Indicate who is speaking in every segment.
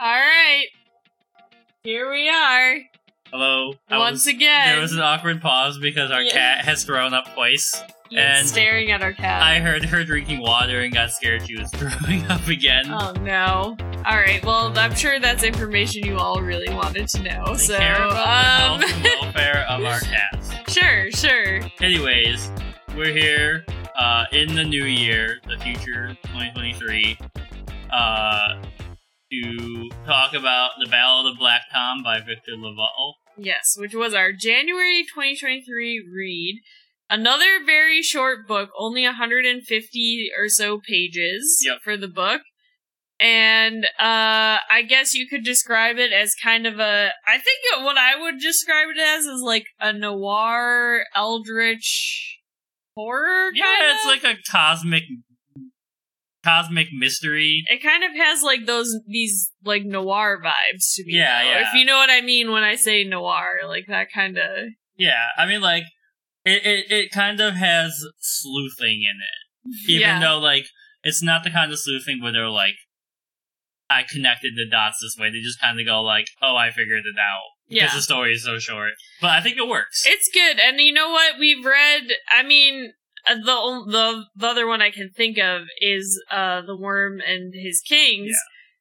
Speaker 1: All right. Here we are.
Speaker 2: Hello. I
Speaker 1: Once
Speaker 2: was-
Speaker 1: again.
Speaker 2: There was an awkward pause because our
Speaker 1: Yeah.
Speaker 2: cat has thrown up twice. And
Speaker 1: staring at our cat.
Speaker 2: I heard her drinking water and got scared she was throwing up again.
Speaker 1: Oh no. Alright, well, I'm sure that's information you all really wanted to know.
Speaker 2: They
Speaker 1: so,
Speaker 2: care about
Speaker 1: um,
Speaker 2: the health and welfare of our cats.
Speaker 1: sure, sure.
Speaker 2: Anyways, we're here uh, in the new year, the future 2023, uh, to talk about the Ballad of Black Tom by Victor LaValle.
Speaker 1: Yes, which was our January 2023 read. Another very short book, only 150 or so pages
Speaker 2: Yep.
Speaker 1: for the book. And uh I guess you could describe it as kind of a I think what I would describe it as is like a noir eldritch horror
Speaker 2: Yeah,
Speaker 1: kinda?
Speaker 2: it's like a cosmic, cosmic mystery.
Speaker 1: it kind of has like those these like noir vibes to me.
Speaker 2: Yeah,
Speaker 1: though,
Speaker 2: yeah.
Speaker 1: If you know what I mean when I say noir, like that kind of
Speaker 2: Yeah, I mean, like, it, it, it kind of has sleuthing in it. Even
Speaker 1: yeah.
Speaker 2: though, like, it's not the kind of sleuthing where they're like, I connected the dots this way. They just kind of go, like, oh, I figured it out. Because
Speaker 1: Yeah.
Speaker 2: the story is so short. But I think it works.
Speaker 1: It's good, and you know what? We've read. I mean, the the the other one I can think of is uh the Worm and His Kings,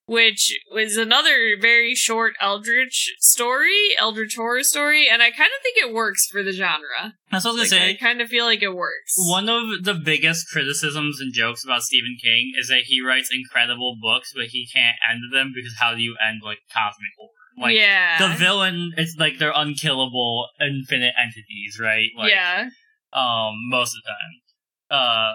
Speaker 1: which was another very short Eldritch story, Eldritch horror story, and I kind of think it works for the genre.
Speaker 2: That's what I was
Speaker 1: Like,
Speaker 2: gonna
Speaker 1: I
Speaker 2: say.
Speaker 1: kind of feel like it works.
Speaker 2: One of the biggest criticisms and jokes about Stephen King is that he writes incredible books, but he can't end them because how do you end, like, cosmic horror? Like,
Speaker 1: yeah,
Speaker 2: the villain, it's like they're unkillable, infinite entities, right? Like,
Speaker 1: yeah,
Speaker 2: um most of the time uh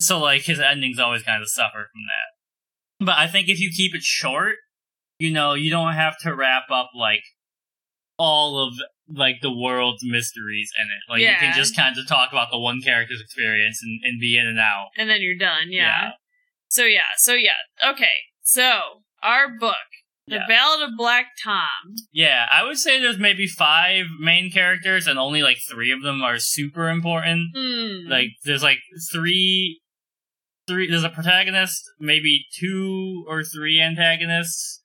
Speaker 2: so like his endings always kind of suffer from that but i think if you keep it short you know you don't have to wrap up like all of like the world's mysteries in it like you can just kind of talk about the one character's experience and, and be in and out
Speaker 1: and then you're done. Yeah.
Speaker 2: Yeah.
Speaker 1: So yeah, so yeah. Okay, so our book, The
Speaker 2: Yeah.
Speaker 1: Ballad of Black Tom.
Speaker 2: yeah i would say there's maybe five main characters and only like three of them are super important
Speaker 1: Hmm.
Speaker 2: like there's like three three there's a protagonist maybe two or three antagonists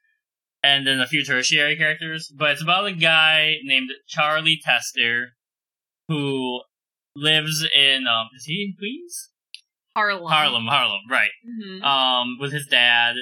Speaker 2: and then a few tertiary characters but it's about a guy named charlie tester who lives in um is he in queens
Speaker 1: Harlem.
Speaker 2: harlem harlem right
Speaker 1: Mhm.
Speaker 2: um with his dad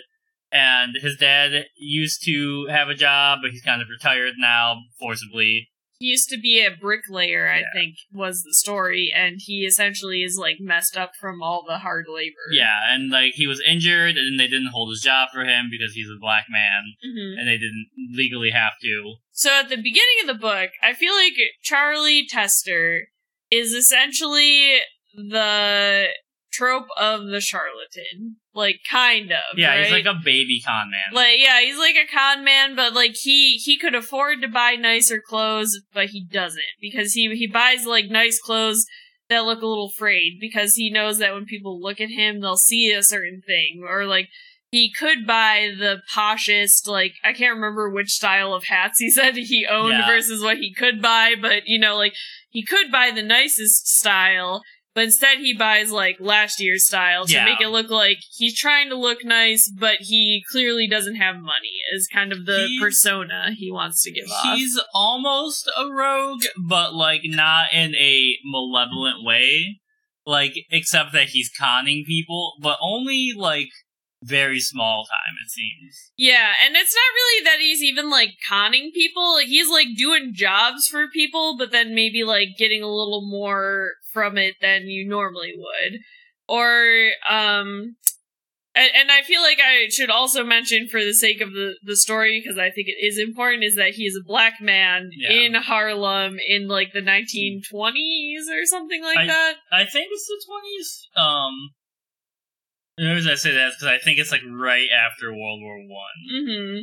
Speaker 2: and his dad used to have a job but he's kind of retired now forcibly
Speaker 1: he used to be a bricklayer, I think, was the story, and he essentially is like messed up from all the hard labor.
Speaker 2: yeah and like he was injured and they didn't hold his job for him because he's a black man
Speaker 1: hmm
Speaker 2: and they didn't legally have to.
Speaker 1: So at the beginning of the book, I feel like Charlie Tester is essentially the trope of the charlatan, like kind of.
Speaker 2: Yeah, he's like a baby con man.
Speaker 1: Like yeah, he's like a con man, but like he he could afford to buy nicer clothes, but he doesn't because he he buys like nice clothes that look a little frayed because he knows that when people look at him, they'll see a certain thing or like. He could buy the poshest, like I can't remember which style of hats he said he owned
Speaker 2: Yeah.
Speaker 1: versus what he could buy, but you know, like he could buy the nicest style, but instead he buys like last year's style to
Speaker 2: Yeah.
Speaker 1: make it look like he's trying to look nice, but he clearly doesn't have money. Is kind of the
Speaker 2: He's-
Speaker 1: persona he wants to give off.
Speaker 2: he's almost a rogue, but like not in a malevolent way. Like, except that he's conning people, but only like very small time, it seems.
Speaker 1: Yeah, and it's not really that he's even like conning people. He's like doing jobs for people, but then maybe like getting a little more from it than you normally would. Or um and, and I feel like I should also mention for the sake of the, the story, because I think it is important, is that he is a black man
Speaker 2: Yeah.
Speaker 1: in Harlem in like the 1920s or something like that.
Speaker 2: I think it's the twenties. Um, the reason I say that is because I think it's like right after World War One.
Speaker 1: hmm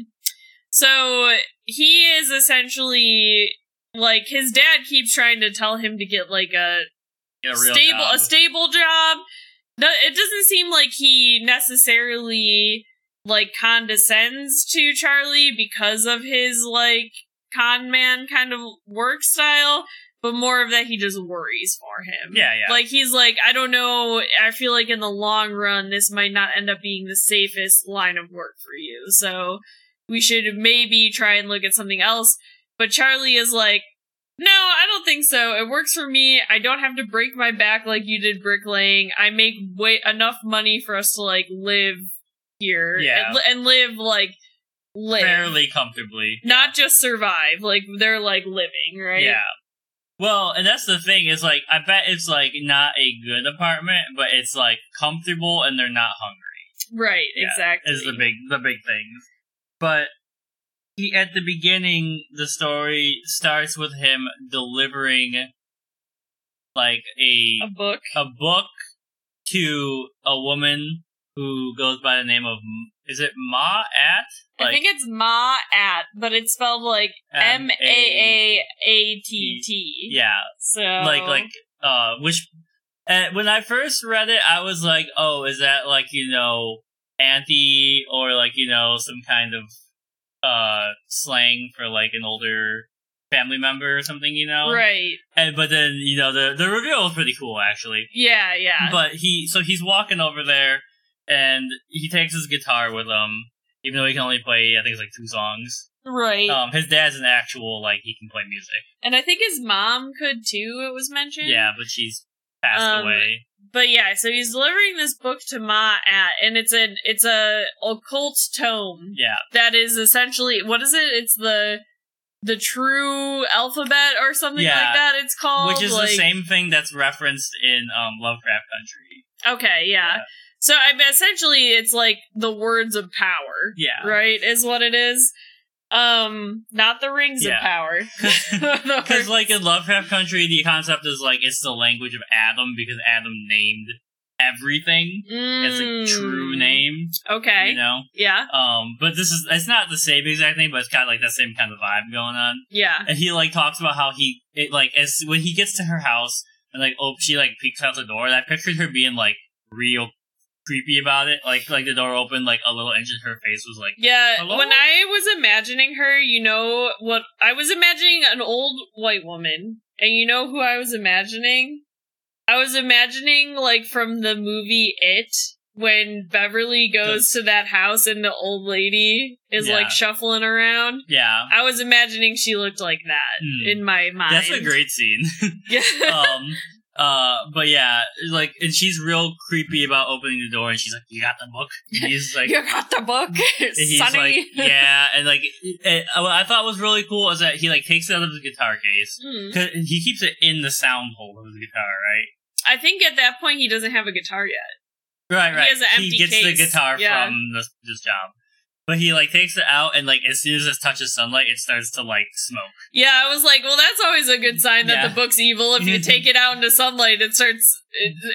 Speaker 1: So he is essentially like his dad keeps trying to tell him to get like a
Speaker 2: a real
Speaker 1: stable
Speaker 2: job.
Speaker 1: a stable job. No, it doesn't seem like he necessarily like condescends to Charlie because of his like con man kind of work style, but more of that he just worries for him.
Speaker 2: Yeah, yeah.
Speaker 1: Like he's like, I don't know, I feel like in the long run this might not end up being the safest line of work for you. So we should maybe try and look at something else. But Charlie is like, no, I don't think so. It works for me. I don't have to break my back like you did bricklaying. I make way enough money for us to like live here
Speaker 2: Yeah.
Speaker 1: and, li- and live like live,
Speaker 2: Fairly comfortably.
Speaker 1: not just survive. Like they're like living, right?
Speaker 2: Yeah. Well, and that's the thing is like I bet it's like not a good apartment, but it's like comfortable and they're not hungry.
Speaker 1: Right,
Speaker 2: Yeah,
Speaker 1: exactly.
Speaker 2: Is the big the big things. But he at the beginning the story starts with him delivering like a
Speaker 1: a book.
Speaker 2: a book to a woman who goes by the name of is it Ma at
Speaker 1: I think it's Ma at, but it's spelled like M A A A T T.
Speaker 2: yeah
Speaker 1: So
Speaker 2: like like uh which uh, when I first read it I was like oh is that like you know auntie or like you know some kind of uh slang for like an older family member or something you know
Speaker 1: right.
Speaker 2: and but then you know the the reveal was pretty cool actually
Speaker 1: Yeah, yeah.
Speaker 2: but he so he's walking over there and he takes his guitar with him even though he can only play I think it's like two songs
Speaker 1: right.
Speaker 2: um his dad's an actual like he can play music
Speaker 1: and I think his mom could too, it was mentioned.
Speaker 2: yeah but she's passed
Speaker 1: Um,
Speaker 2: away
Speaker 1: But yeah, so he's delivering this book to Ma at and it's an it's a occult tome
Speaker 2: yeah
Speaker 1: that is essentially what is it? It's the the true alphabet or something
Speaker 2: Yeah.
Speaker 1: like that it's called.
Speaker 2: which is
Speaker 1: like,
Speaker 2: the same thing that's referenced in um, Lovecraft Country.
Speaker 1: Okay, yeah.
Speaker 2: Yeah.
Speaker 1: So I mean, essentially, it's like the words of power,
Speaker 2: Yeah,
Speaker 1: right? Is what it is. Um, not the rings
Speaker 2: Yeah.
Speaker 1: of power.
Speaker 2: because like in Lovecraft Country, the concept is like it's the language of Adam because Adam named everything. as a true
Speaker 1: Mm,
Speaker 2: name,
Speaker 1: Okay.
Speaker 2: you know.
Speaker 1: Yeah.
Speaker 2: Um, but this is it's not the same exact thing, but it's got like that same kind of vibe going on.
Speaker 1: Yeah.
Speaker 2: And he like talks about how he it like as when he gets to her house and like oh she like peeks out the door. And I pictured her being like real creepy about it. Like like the door opened like a little inch and her face was like
Speaker 1: Yeah.
Speaker 2: Hello?
Speaker 1: When I was imagining her, you know what? I was imagining an old white woman, and you know who I was imagining? I was imagining like from the movie It. When Beverly goes to that house and the old lady is
Speaker 2: Yeah.
Speaker 1: like shuffling around,
Speaker 2: yeah.
Speaker 1: I was imagining she looked like that
Speaker 2: Hmm.
Speaker 1: in my mind.
Speaker 2: That's a great scene.
Speaker 1: Yeah.
Speaker 2: um uh but yeah like and she's real creepy about opening the door and she's like you got the book and he's like
Speaker 1: you got the book,
Speaker 2: he's
Speaker 1: Sonny.
Speaker 2: like yeah and like it, what i thought was really cool is that he like takes it out of his guitar case
Speaker 1: Hmm.
Speaker 2: 'Cause he keeps it in the sound hole of his guitar right
Speaker 1: I think at that point he doesn't have a guitar yet.
Speaker 2: right right.
Speaker 1: He
Speaker 2: right
Speaker 1: has an empty
Speaker 2: gets the guitar
Speaker 1: yeah.
Speaker 2: from this, this job but he like takes it out and like as soon as it touches sunlight it starts to like smoke
Speaker 1: Yeah, I was like, well, that's always a good sign that
Speaker 2: Yeah.
Speaker 1: the book's evil. If you take it out into sunlight, it starts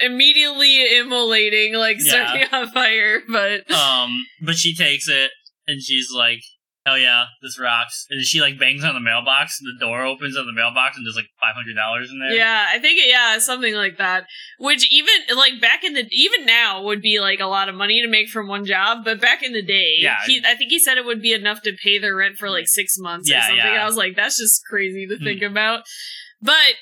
Speaker 1: immediately immolating, like
Speaker 2: Yeah.
Speaker 1: starting on fire. But
Speaker 2: um but she takes it and she's like hell yeah this rocks and she like bangs on the mailbox and the door opens on the mailbox and there's like $500 in there
Speaker 1: yeah, I think yeah, something like that. Which even like back in the even now would be like a lot of money to make from one job, but back in the day,
Speaker 2: Yeah.
Speaker 1: he, I think he said it would be enough to pay their rent for like six months or
Speaker 2: Yeah,
Speaker 1: something.
Speaker 2: yeah.
Speaker 1: I was like, that's just crazy to
Speaker 2: Hmm.
Speaker 1: think about. But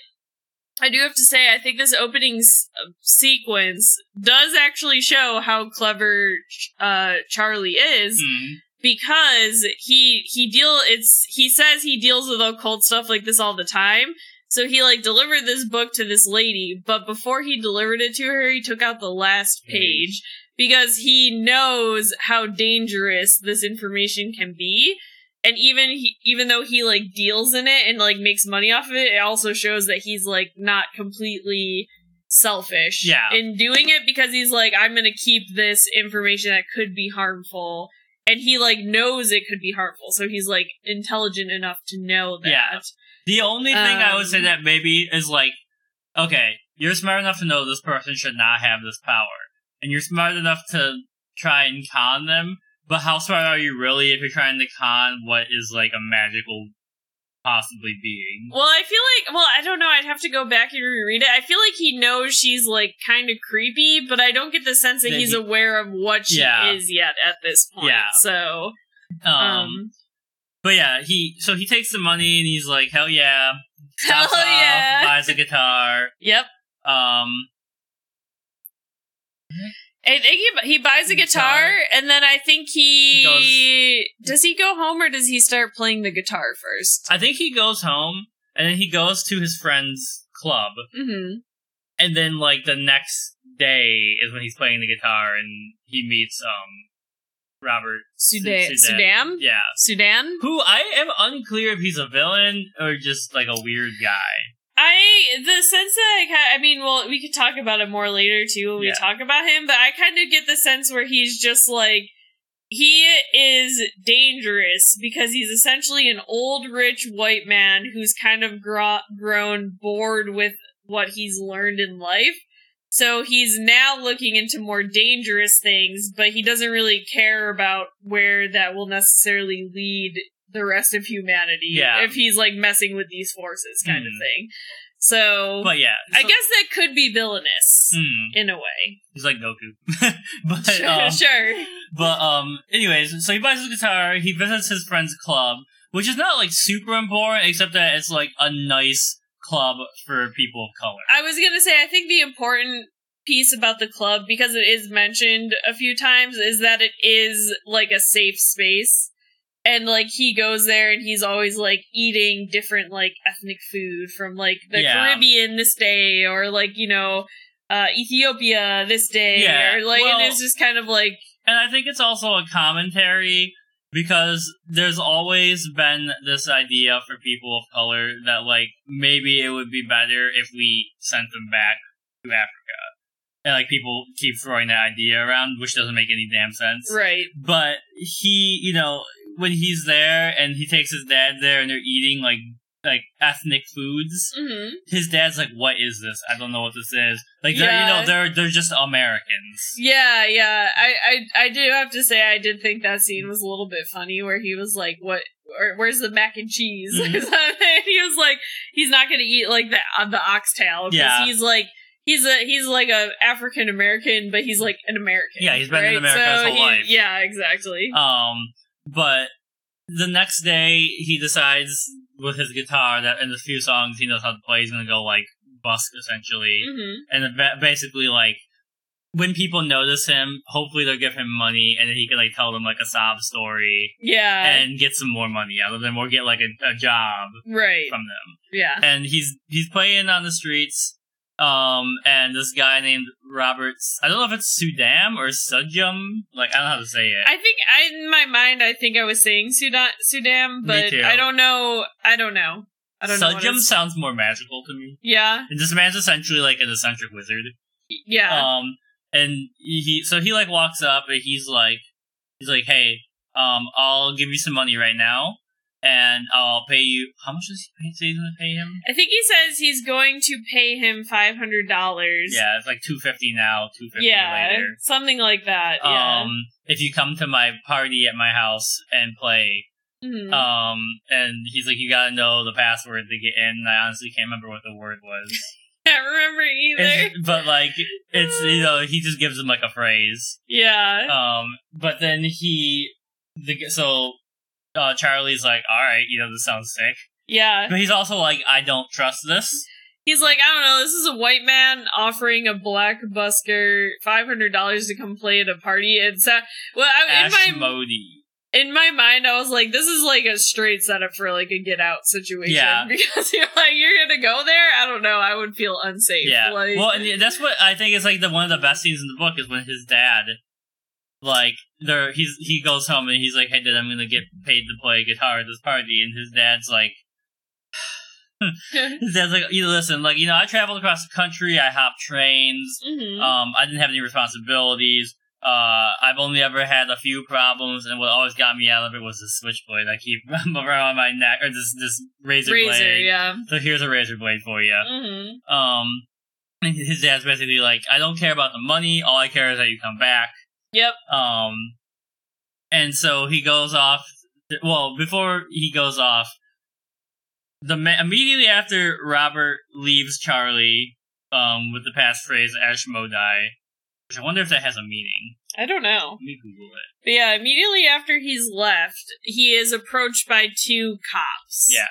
Speaker 1: I do have to say, I think this opening s- uh, sequence does actually show how clever uh, Charlie is
Speaker 2: Mhm.
Speaker 1: Because he he deal it's he says he deals with occult stuff like this all the time. So he like delivered this book to this lady, but before he delivered it to her, he took out the last page because he knows how dangerous this information can be. And even he, even though he like deals in it and like makes money off of it, it also shows that he's like not completely selfish
Speaker 2: Yeah.
Speaker 1: in doing it because he's like I'm going to keep this information that could be harmful and he like knows it could be harmful. So he's like intelligent enough to know that.
Speaker 2: Yeah. The only thing I would say
Speaker 1: Um,
Speaker 2: that maybe is like, okay, you're smart enough to know this person should not have this power, and you're smart enough to try and con them. But how smart are you really if you're trying to con what is like a magical possibly being?
Speaker 1: Well, I feel like, well, I don't know. I'd have to go back and reread it. I feel like he knows she's like kind of creepy, but I don't get the sense that
Speaker 2: That
Speaker 1: he's
Speaker 2: he-
Speaker 1: aware of what she
Speaker 2: Yeah.
Speaker 1: is yet at this point.
Speaker 2: Yeah.
Speaker 1: So,
Speaker 2: Um,
Speaker 1: um,
Speaker 2: but yeah, he so he takes the money and he's like, hell yeah,
Speaker 1: hell
Speaker 2: off,
Speaker 1: yeah.
Speaker 2: buys a guitar.
Speaker 1: Yep.
Speaker 2: Um,
Speaker 1: I think he, he buys a guitar,
Speaker 2: Guitar.
Speaker 1: and then I think he does he go home or does he start playing the guitar first?
Speaker 2: I think he goes home and then he goes to his friend's club,
Speaker 1: Mm-hmm.
Speaker 2: and then like the next day is when he's playing the guitar and he meets um Robert.
Speaker 1: Sudan.
Speaker 2: Sudan. Yeah.
Speaker 1: Sudan.
Speaker 2: Who I am unclear if he's a villain or just like a weird guy.
Speaker 1: I the sense that I kind I mean, well, we could talk about it more later too when we
Speaker 2: Yeah.
Speaker 1: talk about him, but I kind of get the sense where he's just like he is dangerous because he's essentially an old rich white man who's kind of gro- grown bored with what he's learned in life. So he's now looking into more dangerous things, but he doesn't really care about where that will necessarily lead the rest of humanity
Speaker 2: Yeah.
Speaker 1: if he's like messing with these forces kind of
Speaker 2: Mhm.
Speaker 1: thing. So
Speaker 2: But yeah,
Speaker 1: I guess that could be villainous
Speaker 2: Hmm,
Speaker 1: in a way.
Speaker 2: he's like Goku. but
Speaker 1: Sure,
Speaker 2: um,
Speaker 1: sure.
Speaker 2: But um, anyways, so he buys his guitar. He visits his friend's club, which is not like super important, except that it's like a nice club for people of color.
Speaker 1: I was gonna say I think the important piece about the club, because it is mentioned a few times, is that it is like a safe space. And like he goes there and he's always like eating different like ethnic food from like the
Speaker 2: Yeah.
Speaker 1: Caribbean this day or like, you know, uh Ethiopia this day
Speaker 2: Yeah,
Speaker 1: or like
Speaker 2: well-
Speaker 1: and it's just kind of like
Speaker 2: And I think it's also a commentary because there's always been this idea for people of color that like maybe it would be better if we sent them back to Africa. And like people keep throwing that idea around, which doesn't make any damn sense.
Speaker 1: right.
Speaker 2: but he, you know, when he's there and he takes his dad there and they're eating like like ethnic foods,
Speaker 1: hmm
Speaker 2: his dad's like, "What is this? I don't know what this is." Like, they're, you know, they're they're just Americans.
Speaker 1: Yeah, yeah. I, I I do have to say I did think that scene was a little bit funny where he was like, "What? Or, where's the mac and cheese?"
Speaker 2: Mhm.
Speaker 1: he was like, "He's not going to eat like the uh, the oxtail because
Speaker 2: Yeah.
Speaker 1: he's like." He's a he's like a African American, but he's like an American.
Speaker 2: Yeah, he's been in
Speaker 1: right?
Speaker 2: America his whole
Speaker 1: he-
Speaker 2: life.
Speaker 1: Yeah, exactly.
Speaker 2: Um, but the next day he decides with his guitar that in a few songs he knows how to play, he's gonna go like busk essentially.
Speaker 1: hmm
Speaker 2: and ba- basically like when people notice him, hopefully they'll give him money, and then he can like tell them like a sob story
Speaker 1: Yeah,
Speaker 2: and get some more money out of them, or get like a, a job
Speaker 1: right.
Speaker 2: from them.
Speaker 1: Yeah,
Speaker 2: And he's he's playing on the streets, um, and this guy named Roberts. I don't know if it's Sudam or Sudjum. Like I don't know how to say it.
Speaker 1: I think I in my mind I think I was saying Sudan, Sudan, but. I don't know. I don't know. I don't know.
Speaker 2: Sudjum
Speaker 1: it's-
Speaker 2: sounds more magical to me.
Speaker 1: Yeah,
Speaker 2: And this man's essentially like an eccentric wizard.
Speaker 1: yeah.
Speaker 2: Um, and he so he like walks up and he's like, he's like, hey, um, I'll give you some money right now, and I'll pay you. How much does he say he's gonna pay him?
Speaker 1: I think he says he's going to pay him five hundred dollars.
Speaker 2: Yeah, it's like two fifty now, two fifty
Speaker 1: yeah,
Speaker 2: later.
Speaker 1: something like that. Yeah.
Speaker 2: Um, if you come to my party at my house and play,
Speaker 1: Mhm.
Speaker 2: um, and he's like, you gotta know the password to get in. And I honestly can't remember what the word was,
Speaker 1: Can't remember either.
Speaker 2: It's- but like, it's you know, he just gives him like a phrase.
Speaker 1: yeah.
Speaker 2: Um, but then he, the so uh, Charlie's like, all right, you know, this sounds sick,
Speaker 1: yeah.
Speaker 2: but he's also like, I don't trust this.
Speaker 1: He's like, I don't know, this is a white man offering a black busker five hundred dollars to come play at a party. It's uh, well, I, in my
Speaker 2: Modi.
Speaker 1: in my mind, I was like, this is like a straight setup for like a get out situation.
Speaker 2: Yeah.
Speaker 1: Because you're like, you're gonna go there. I don't know. I would feel unsafe.
Speaker 2: Yeah.
Speaker 1: Like,
Speaker 2: well, and that's what I think is like the one of the best scenes in the book is when his dad, like, there he's he goes home and he's like, "Hey, dad, I'm gonna get paid to play guitar at this party," and his dad's like. His dad's like, you listen, like, you know, I traveled across the country, I hopped trains,
Speaker 1: Mhm.
Speaker 2: Um, I didn't have any responsibilities. Uh, I've only ever had a few problems, and what always got me out of it was the switchblade I keep around my neck, or this this razor,
Speaker 1: razor.
Speaker 2: blade.
Speaker 1: Yeah.
Speaker 2: So here's a razor blade for you.
Speaker 1: hmm
Speaker 2: Um, and his dad's basically like, I don't care about the money. All I care is that you come back.
Speaker 1: Yep.
Speaker 2: Um, and so he goes off. Well, before he goes off, the ma- immediately after Robert leaves Charlie, um, with the passphrase Ashmodai, which I wonder if that has a meaning.
Speaker 1: I don't know.
Speaker 2: Let me Google it.
Speaker 1: But yeah, immediately after he's left, he is approached by two cops.
Speaker 2: Yeah.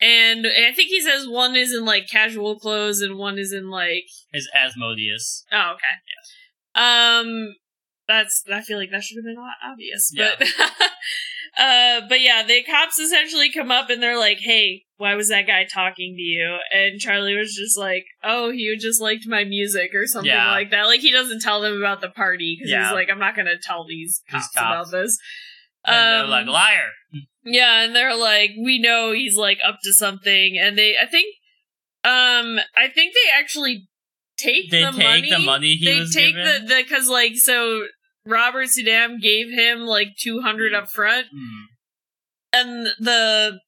Speaker 1: And I think he says one is in like casual clothes and one is in like
Speaker 2: Is Asmodeus.
Speaker 1: oh okay. Yeah. Um, that's I feel like that should have been obvious,
Speaker 2: Yeah.
Speaker 1: but uh, but yeah, the cops essentially come up and they're like, "Hey, why was that guy talking to you?" And Charlie was just like, "Oh, he just liked my music or something
Speaker 2: Yeah.
Speaker 1: like that." Like he doesn't tell them about the party because
Speaker 2: Yeah.
Speaker 1: he's like, "I'm not going to tell these
Speaker 2: These
Speaker 1: cops,
Speaker 2: cops.
Speaker 1: about this."
Speaker 2: And
Speaker 1: Um,
Speaker 2: they're like, liar.
Speaker 1: yeah, and they're like, we know he's like up to something, and they, I think, um, I think they actually take
Speaker 2: They
Speaker 1: the
Speaker 2: take
Speaker 1: money.
Speaker 2: the money he
Speaker 1: they
Speaker 2: was
Speaker 1: take
Speaker 2: given.
Speaker 1: the the because like so Robert Suydam gave him like two hundred up front,
Speaker 2: Hmm.
Speaker 1: and the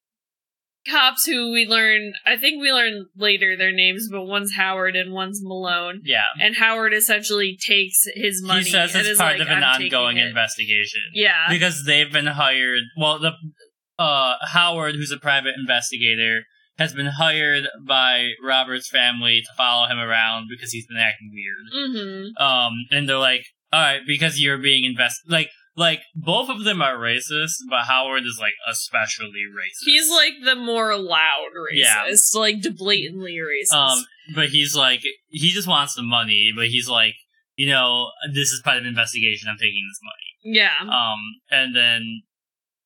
Speaker 1: cops who we learn, I think we learn later their names, but one's Howard and one's Malone.
Speaker 2: Yeah.
Speaker 1: And Howard essentially takes his money.
Speaker 2: He says it's part
Speaker 1: like,
Speaker 2: of an
Speaker 1: "I'm
Speaker 2: ongoing investigation.
Speaker 1: Yeah.
Speaker 2: because they've been hired. Well, the uh, Howard, who's a private investigator, has been hired by Robert's family to follow him around because he's been acting weird.
Speaker 1: Mm-hmm.
Speaker 2: Um, and they're like, "All right, because you're being invest like." Like both of them are racist, but Howard is like especially racist.
Speaker 1: He's like the more loud
Speaker 2: Yeah.
Speaker 1: racist, like blatantly racist.
Speaker 2: um, but he's like he just wants the money, but he's like, you know, this is part of an investigation. I'm taking this money.
Speaker 1: yeah.
Speaker 2: Um, and then,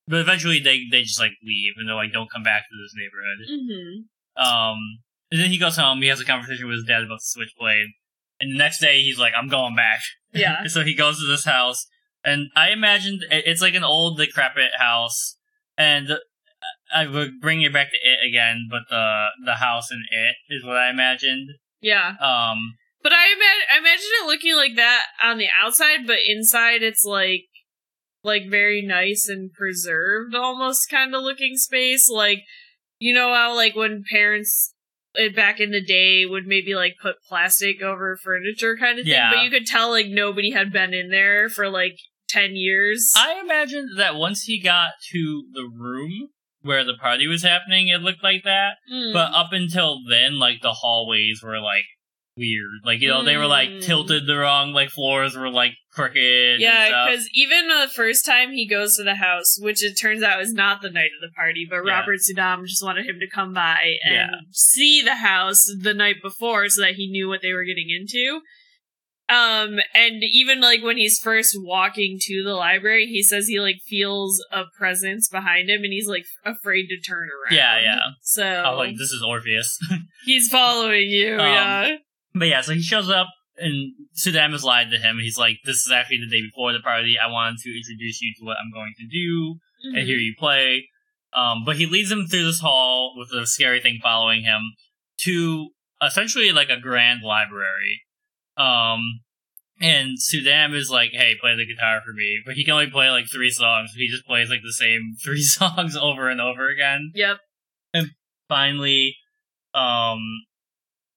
Speaker 2: but eventually they they just like leave and they're like, don't come back to this neighborhood.
Speaker 1: hmm
Speaker 2: Um, and then he goes home. He has a conversation with his dad about the switchblade, and the next day he's like, I'm going back.
Speaker 1: Yeah.
Speaker 2: so he goes to this house, and I imagined it's like an old decrepit house, and I would bring it back to it again, but the the house in it is what I imagined.
Speaker 1: Yeah.
Speaker 2: Um,
Speaker 1: But I, ima- I imagine it looking like that on the outside, but inside it's like like very nice and preserved almost kind of looking space like you know how like when parents back in the day would maybe like put plastic over furniture kind of thing
Speaker 2: Yeah.
Speaker 1: but you could tell like nobody had been in there for like 10 years
Speaker 2: I imagine that once he got to the room where the party was happening, it looked like that.
Speaker 1: Mm.
Speaker 2: But up until then, like the hallways were like weird. Like you know, they were like
Speaker 1: Mm.
Speaker 2: tilted the wrong. Like floors were like crooked.
Speaker 1: Yeah, because even the first time he goes to the house, which it turns out is not the night of the party, but
Speaker 2: Yeah.
Speaker 1: Robert Suydam just wanted him to come by and
Speaker 2: Yeah.
Speaker 1: see the house the night before so that he knew what they were getting into. Um, and even like when he's first walking to the library, he says he like feels a presence behind him and he's like afraid to turn around.
Speaker 2: Yeah, yeah.
Speaker 1: So
Speaker 2: I was like, this is Orpheus.
Speaker 1: he's following you,
Speaker 2: Um,
Speaker 1: yeah.
Speaker 2: But yeah, so he shows up and Suydam has lied to him. He's like, this is actually the day before the party. I wanted to introduce you to what I'm going to do.
Speaker 1: Mm-hmm.
Speaker 2: and hear you play. Um, but he leads him through this hall with a scary thing following him to essentially like a grand library. Um, and Suydam is like, "Hey, play the guitar for me," but he can only play like three songs. He just plays like the same three songs over and over again.
Speaker 1: Yep.
Speaker 2: And finally, um,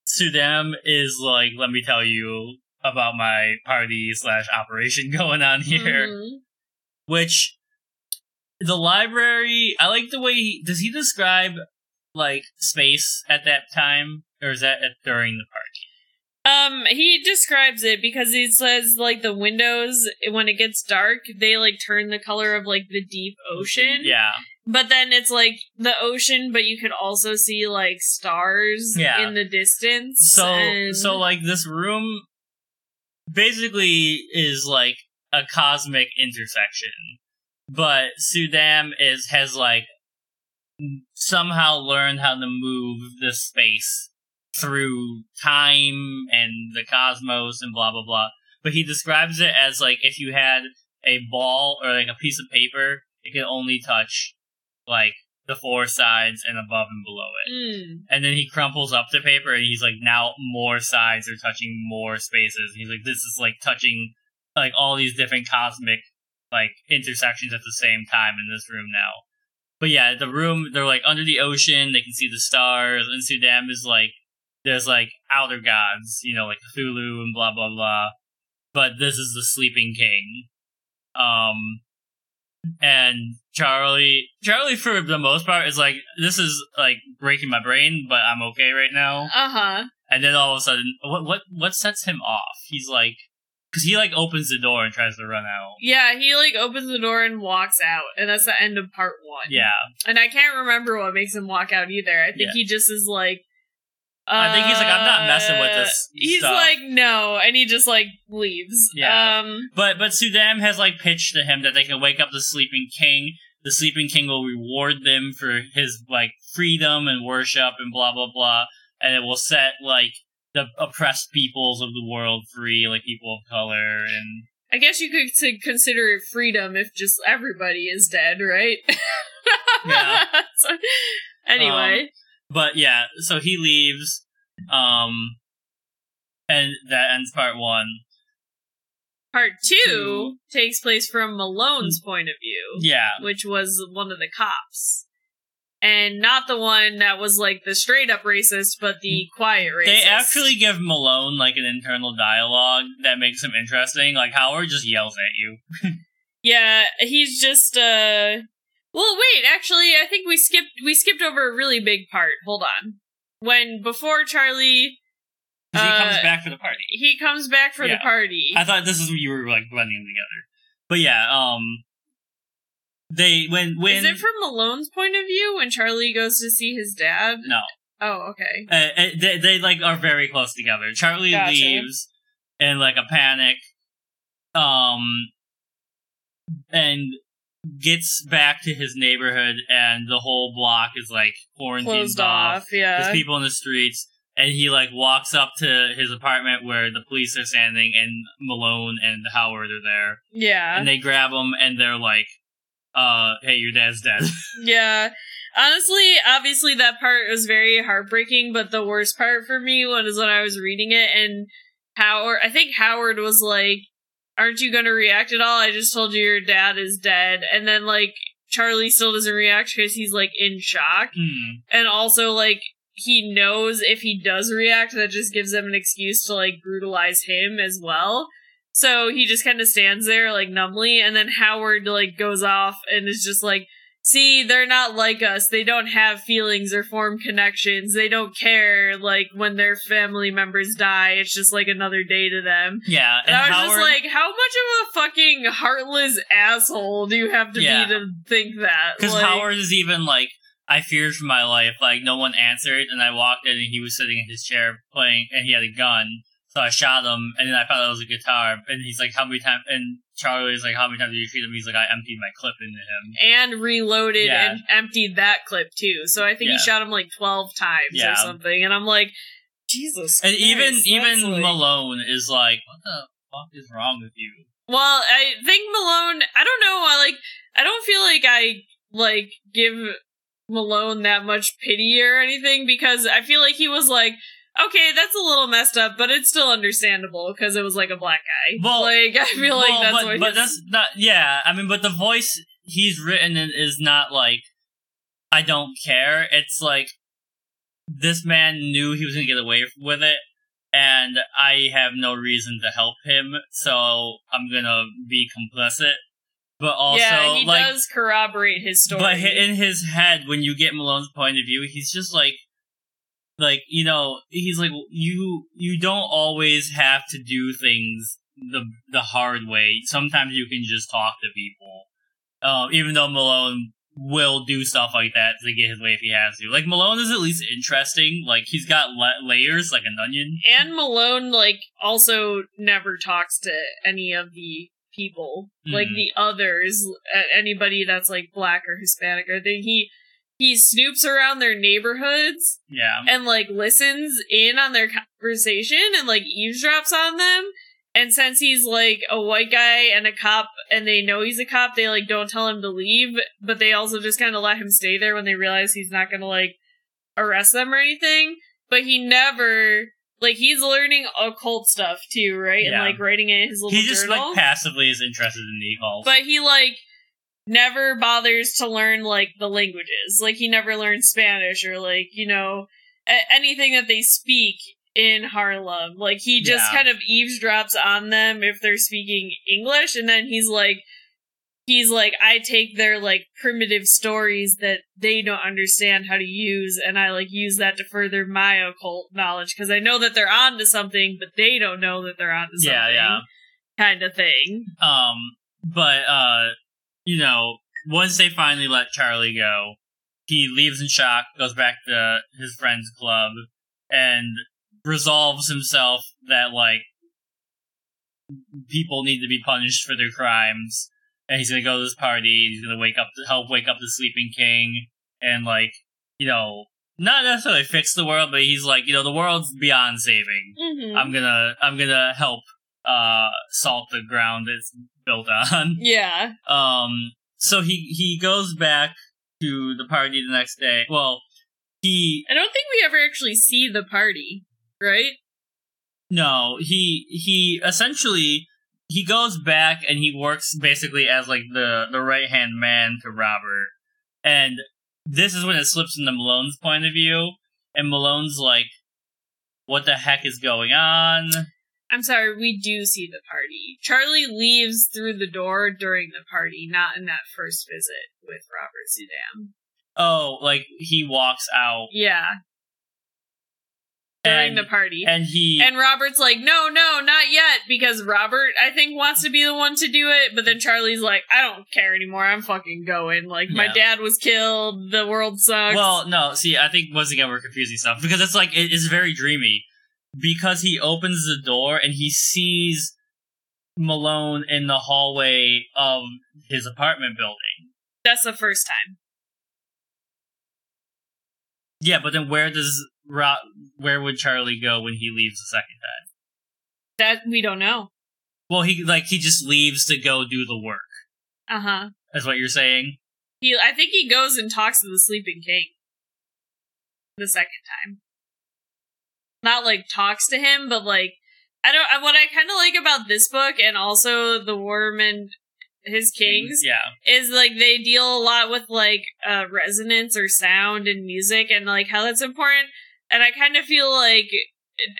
Speaker 2: Suydam is like, "Let me tell you about my party slash operation going on here."
Speaker 1: Mhm.
Speaker 2: which the library i like the way he does he describe like space at that time or is that at, during the party
Speaker 1: Um, he describes it because he says like the windows when it gets dark, they like turn the color of like the deep ocean.
Speaker 2: yeah
Speaker 1: But then it's like the ocean, but you could also see like stars
Speaker 2: Yeah.
Speaker 1: in the distance.
Speaker 2: so
Speaker 1: and-
Speaker 2: so like this room basically is like a cosmic intersection but suydam is has like somehow learned how to move this space through time and the cosmos and blah blah blah. But he describes it as like if you had a ball or like a piece of paper it can only touch like the four sides and above and below it.
Speaker 1: Mm.
Speaker 2: and then he crumples up the paper and he's like now more sides are touching more spaces. He's like this is like touching like all these different cosmic like intersections at the same time in this room now. But yeah the room they're like under the ocean. They can see the stars. And suydam is like there's like outer gods you know like Cthulhu and blah blah blah but this is the sleeping king um and Charlie, Charlie for the most part is like, this is like breaking my brain, but I'm okay right now.
Speaker 1: Uh huh.
Speaker 2: And then all of a sudden, what what what sets him off? He's like, because he like opens the door and tries to run out.
Speaker 1: Yeah, he like opens the door and walks out, and that's the end of part one.
Speaker 2: Yeah,
Speaker 1: And I can't remember what makes him walk out either. I think
Speaker 2: Yeah.
Speaker 1: he just is like
Speaker 2: I think he's like, I'm not messing with
Speaker 1: Uh,
Speaker 2: this
Speaker 1: He's
Speaker 2: stuff.
Speaker 1: like, no, and he just like leaves.
Speaker 2: Yeah.
Speaker 1: Um,
Speaker 2: But but Suydam has like pitched to him that they can wake up the sleeping king. The sleeping king will reward them for his like freedom and worship and blah blah blah, and it will set like the oppressed peoples of the world free, like people of color and
Speaker 1: I guess you could consider it freedom if just everybody is dead, right?
Speaker 2: Yeah.
Speaker 1: So- anyway,
Speaker 2: but yeah, so he leaves, um, and that ends part one.
Speaker 1: part two takes place from Malone's point of view,
Speaker 2: Yeah,
Speaker 1: which was one of the cops. And not the one that was like the straight up racist, but the quiet racist.
Speaker 2: they actually give Malone like an internal dialogue that makes him interesting. Like Howard just yells at you.
Speaker 1: Yeah, he's just uh Well, wait, actually I think we skipped we skipped over a really big part. Hold on. When before Charlie
Speaker 2: 'Cause he comes
Speaker 1: Uh,
Speaker 2: back for the party.
Speaker 1: he comes back for
Speaker 2: Yeah.
Speaker 1: the party.
Speaker 2: I thought this is what you were like blending them together. But yeah, um they when when
Speaker 1: Is it from Malone's point of view when Charlie goes to see his dad?
Speaker 2: No.
Speaker 1: Oh, okay.
Speaker 2: uh, uh, they, they like are very close together. Charlie
Speaker 1: Gotcha.
Speaker 2: leaves in like a panic um and gets back to his neighborhood and the whole block is like quarantined off.
Speaker 1: off, yeah.
Speaker 2: There's people in the streets and he like walks up to his apartment where the police are standing and Malone and Howard are there.
Speaker 1: yeah.
Speaker 2: and they grab him and they're like uh hey your dad's dead
Speaker 1: Yeah. Honestly, obviously that part was very heartbreaking, but the worst part for me was when I was reading it and Howard I think Howard was like, Aren't you gonna react at all? I just told you your dad is dead and then like Charlie still doesn't react because he's like in shock.
Speaker 2: Hmm.
Speaker 1: And also like he knows if he does react, that just gives them an excuse to like brutalize him as well. So he just kind of stands there like numbly, and then Howard like goes off and is just like, "See, they're not like us. They don't have feelings or form connections. They don't care. Like when their family members die, it's just like another day to them."
Speaker 2: yeah
Speaker 1: And,
Speaker 2: and
Speaker 1: I was just like, "How much of a fucking heartless asshole do you have to
Speaker 2: Yeah.
Speaker 1: be to think that?"
Speaker 2: because
Speaker 1: Like-
Speaker 2: howard is even like i feared for my life like no one answered and i walked in and he was sitting in his chair playing and he had a gun so i shot him and then i found out it was a guitar and he's like how many times and charlie's like how many times did you shoot him he's like i emptied my clip into him
Speaker 1: and reloaded
Speaker 2: Yeah.
Speaker 1: and emptied that clip too. So I think
Speaker 2: Yeah.
Speaker 1: he shot him like twelve times
Speaker 2: Yeah.
Speaker 1: or something. And I'm like, Jesus.
Speaker 2: and even
Speaker 1: Christ,
Speaker 2: even
Speaker 1: like-
Speaker 2: malone is like what the fuck is wrong with you
Speaker 1: Well, I think Malone. I don't know. I like. I don't feel like I like give Malone that much pity or anything because I feel like he was like. Okay, that's a little messed up, but it's still understandable because it was like a black guy.
Speaker 2: Well,
Speaker 1: like I feel like
Speaker 2: Well,
Speaker 1: that's
Speaker 2: but,
Speaker 1: what.
Speaker 2: but that's not yeah i mean but the voice he's written in is not like i don't care it's like this man knew he was gonna get away with it and i have no reason to help him so i'm gonna be complicit but also
Speaker 1: yeah, he
Speaker 2: like
Speaker 1: does corroborate his story.
Speaker 2: but in his head when you get malone's point of view he's just like like you know he's like you you don't always have to do things the the hard way. Sometimes you can just talk to people. Uh, even though malone will do stuff like that to get his way if he has to. Like malone is at least interesting. Like he's got la- layers like an onion.
Speaker 1: And Malone like also never talks to any of the people, like
Speaker 2: Mhm.
Speaker 1: the others, anybody that's like black or Hispanic or anything. He he snoops around their neighborhoods
Speaker 2: yeah
Speaker 1: and like listens in on their conversation and like eavesdrops on them. And since he's like a white guy and a cop and they know he's a cop, they like don't tell him to leave, but they also just kind of let him stay there when they realize he's not going to like arrest them or anything. But he never like he's learning occult stuff too, right?
Speaker 2: Yeah.
Speaker 1: And like writing it in his little
Speaker 2: he just
Speaker 1: journal.
Speaker 2: like passively is interested in the occult
Speaker 1: But he like never bothers to learn like the languages. Like he never learns Spanish or like, you know, a- anything that they speak in Harlem. Like he just
Speaker 2: Yeah.
Speaker 1: kind of eavesdrops on them if they're speaking English and then he's like he's like I take their like primitive stories that they don't understand how to use and I like use that to further my occult knowledge because I know that they're onto something but they don't know that they're onto something.
Speaker 2: yeah yeah
Speaker 1: Kind of thing.
Speaker 2: Um, but uh, you know, once they finally let Charlie go, he leaves in shock, goes back to his friend's club, and resolves himself that like people need to be punished for their crimes and he's gonna go to this party he's gonna wake up to help wake up the sleeping king and like you know not necessarily fix the world but he's like you know the world's beyond saving
Speaker 1: Mhm.
Speaker 2: i'm gonna i'm gonna help uh salt the ground it's built on
Speaker 1: yeah.
Speaker 2: um so he he goes back to the party the next day well he
Speaker 1: I don't think we ever actually see the party, right?
Speaker 2: No, he he essentially he goes back and he works basically as like the the right hand man to Robert, and this is when it slips into Malone's point of view, and Malone's like, "What the heck is going on?"
Speaker 1: I'm sorry, we do see the party. Charlie leaves through the door during the party, not in that first visit with Robert Zudam.
Speaker 2: Oh, like he walks out
Speaker 1: Yeah. During
Speaker 2: and
Speaker 1: the party.
Speaker 2: and he
Speaker 1: And Robert's like, no, no, not yet, because Robert, I think, wants to be the one to do it. But then Charlie's like, I don't care anymore. I'm fucking going. Like, my dad was killed. The world sucks.
Speaker 2: Well, no, see, I think once again we're confusing stuff because it's like it is very dreamy because he opens the door and he sees Malone in the hallway of his apartment building.
Speaker 1: that's the first time.
Speaker 2: Yeah, but then where does Ro- where would Charlie go when he leaves the second time?
Speaker 1: That we don't know.
Speaker 2: Well, he like he just leaves to go do the work.
Speaker 1: Uh huh.
Speaker 2: That's what you're saying.
Speaker 1: He, I think he goes and talks to the Sleeping King the second time. Not like talks to him, but like I don't. What I kind of like about this book and also the Waterman, his kings,
Speaker 2: Yeah.
Speaker 1: is like they deal a lot with like uh resonance or sound and music and like how that's important. And I kind of feel like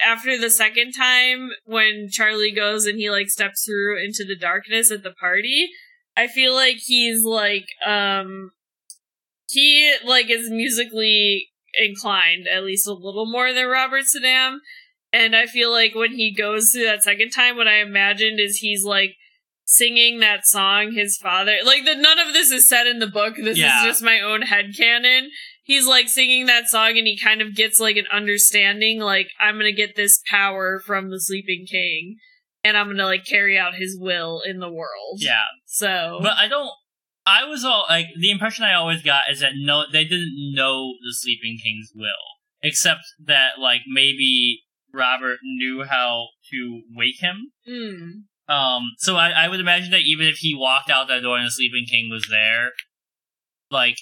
Speaker 1: after the second time when Charlie goes and he like steps through into the darkness at the party, I feel like he's like um he like is musically inclined at least a little more than Robert Saddam. And I feel like when he goes through that second time, what I imagined is he's like singing that song his father like the none of this is said in the book. This
Speaker 2: Yeah.
Speaker 1: is just my own head headcanon. He's like singing that song and he kind of gets like an understanding, like, I'm gonna get this power from the sleeping king and I'm gonna like carry out his will in the world.
Speaker 2: Yeah.
Speaker 1: So
Speaker 2: But I don't. I was all like the impression I always got is that no, they didn't know the Sleeping King's will, except that like maybe Robert knew how to wake him.
Speaker 1: Hmm.
Speaker 2: Um, so I, I would imagine that even if he walked out that door and the Sleeping King was there, like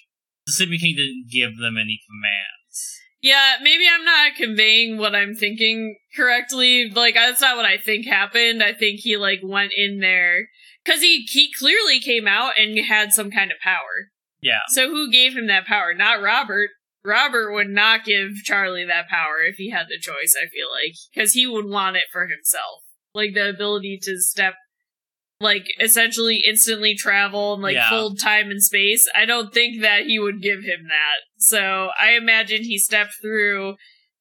Speaker 2: the Sleeping King didn't give them any commands.
Speaker 1: Yeah, maybe I'm not conveying what I'm thinking correctly. Like that's not what I think happened. I think he like went in there because he he clearly came out and had some kind of power.
Speaker 2: Yeah.
Speaker 1: So who gave him that power? Not Robert. Robert would not give Charlie that power if he had the choice. I feel like because he would want it for himself, like the ability to step, like essentially instantly travel and like
Speaker 2: Yeah.
Speaker 1: fold time and space. I don't think that he would give him that. So I imagine he stepped through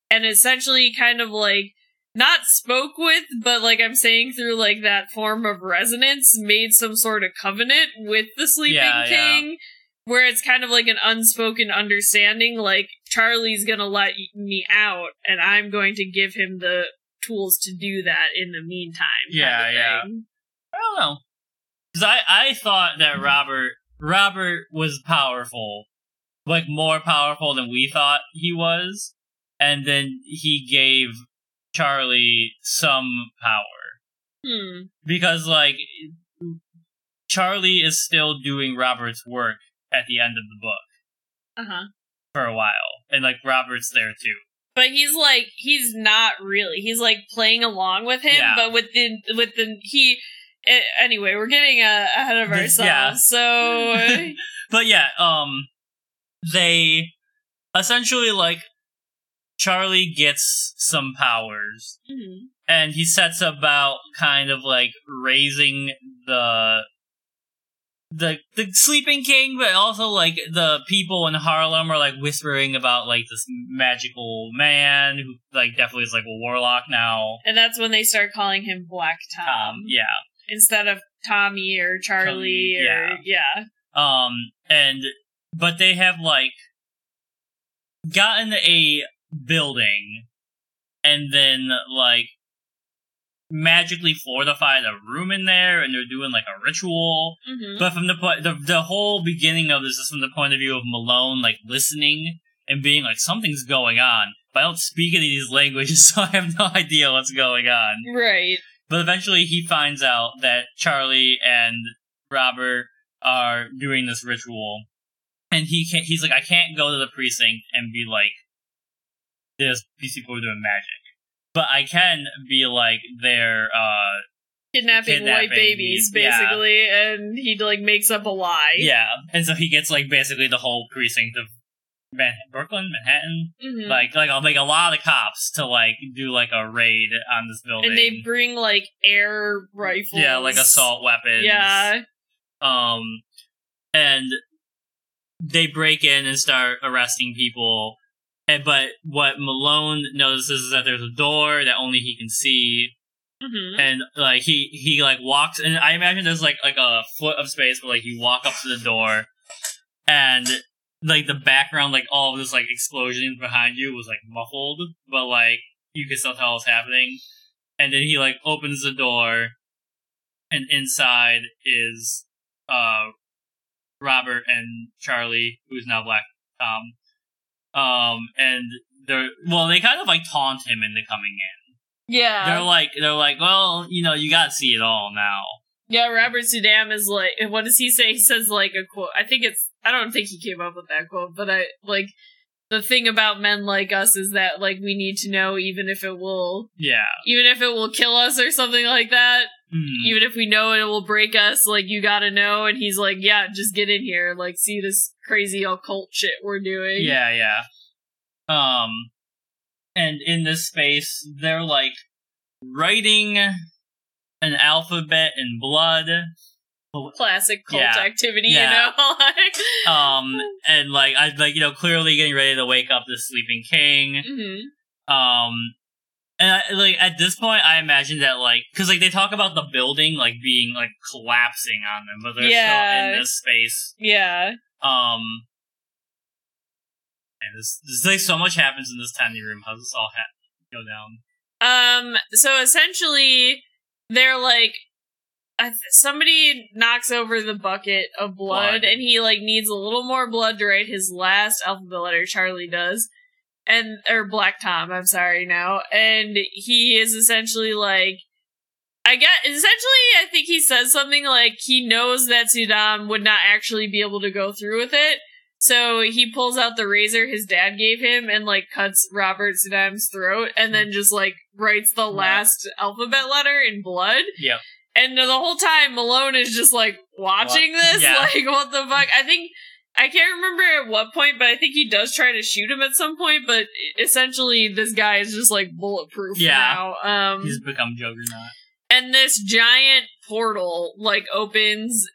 Speaker 1: and essentially kind of like not spoke with, but like I'm saying through like that form of resonance, made some sort of covenant with the sleeping
Speaker 2: Yeah, yeah.
Speaker 1: king where it's kind of like an unspoken understanding like charlie's gonna let me out and i'm going to give him the tools to do that in the meantime
Speaker 2: Yeah, yeah. I don't know. Because I, I thought that Robert Robert was powerful, like more powerful than we thought he was, and then he gave Charlie some power.
Speaker 1: Hmm.
Speaker 2: Because like Charlie is still doing Robert's work at the end of the book.
Speaker 1: Uh-huh.
Speaker 2: For a while, and like Robert's there too.
Speaker 1: but he's like he's not really. He's like playing along with him
Speaker 2: Yeah.
Speaker 1: but with the with the he eh, anyway we're getting uh, ahead of ourselves
Speaker 2: yeah.
Speaker 1: so.
Speaker 2: But yeah, um, they essentially like Charlie gets some powers,
Speaker 1: Mhm.
Speaker 2: and he sets about kind of like raising the the the sleeping king, but also like the people in Harlem are like whispering about like this magical man who like definitely is like a warlock now.
Speaker 1: and that's when they start calling him black tom
Speaker 2: yeah.
Speaker 1: instead of tommy or charlie or yeah
Speaker 2: Um, and but they have like gotten a building and then like magically fortified a room in there, and they're doing like a ritual.
Speaker 1: hmm
Speaker 2: But from the point, the the whole beginning of this is from the point of view of Malone, like listening and being like something's going on. But I don't speak any of these languages, so I have no idea what's going on.
Speaker 1: Right.
Speaker 2: But eventually, he finds out that Charlie and Robert are doing this ritual, and he can't. He's like, I can't go to the precinct and be like, "This these people are doing magic," but I can be like, "They're uh,
Speaker 1: Kidnapping,
Speaker 2: Kidnapping
Speaker 1: white babies,
Speaker 2: these- yeah.
Speaker 1: basically, and he like makes up a lie.
Speaker 2: yeah." And so he gets like basically the whole precinct of Man- Brooklyn, Manhattan,
Speaker 1: Mhm.
Speaker 2: like like like a lot of cops to like do like a raid on this building.
Speaker 1: and they bring like air rifles.
Speaker 2: yeah, like assault weapons.
Speaker 1: Yeah.
Speaker 2: Um, and they break in and start arresting people. And but what Malone notices is that there's a door that only he can see,
Speaker 1: hmm
Speaker 2: and like he he like walks, and I imagine there's like like a foot of space, but like you walk up to the door, and like the background, like all of this like explosions behind you was like muffled, but like you can still tell what's happening. And then he like opens the door, and inside is uh Robert and Charlie, who's now Black Tom. Um, and they're well, they kind of like taunt him into coming in.
Speaker 1: Yeah.
Speaker 2: They're like, they're like, well, you know, you gotta see it all now.
Speaker 1: Yeah, Robert Suydam is like, what does he say? He says like a quote. I think it's, I don't think he came up with that quote, but I like the thing about men like us is that like we need to know even if it will,
Speaker 2: Yeah.
Speaker 1: even if it will kill us or something like that.
Speaker 2: Hmm.
Speaker 1: Even if we know it will break us, like you gotta know. And he's like, yeah, just get in here, like see this crazy occult shit we're doing.
Speaker 2: Yeah, yeah. Um, and in this space, they're like writing an alphabet in blood.
Speaker 1: Classic cult
Speaker 2: Yeah.
Speaker 1: activity,
Speaker 2: Yeah.
Speaker 1: you know?
Speaker 2: Um, and like I like you know clearly getting ready to wake up the sleeping king.
Speaker 1: Mhm.
Speaker 2: Um, and I, like at this point, I imagine that like because like they talk about the building like being like collapsing on them, but they're
Speaker 1: Yeah.
Speaker 2: still in this space.
Speaker 1: Yeah.
Speaker 2: Um, and this, this like so much happens in this tiny room. How does this all ha- go down?
Speaker 1: Um. So essentially, they're like, somebody knocks over the bucket of blood,
Speaker 2: Blood.
Speaker 1: and he like needs a little more blood to write his last alphabet letter. Charlie does, and or Black Tom. I'm sorry now, and he is essentially like. I get essentially I think he says something like he knows that Suydam would not actually be able to go through with it. So he pulls out the razor his dad gave him and like cuts Robert Suydam's throat and then just like writes the last alphabet letter in blood.
Speaker 2: Yeah.
Speaker 1: And the whole time Malone is just like watching
Speaker 2: What?
Speaker 1: this,
Speaker 2: Yeah.
Speaker 1: like what the fuck? I think I can't remember at what point, but I think he does try to shoot him at some point. But essentially, this guy is just like bulletproof
Speaker 2: Yeah.
Speaker 1: now. Um,
Speaker 2: He's become Juggernaut.
Speaker 1: And this giant portal like opens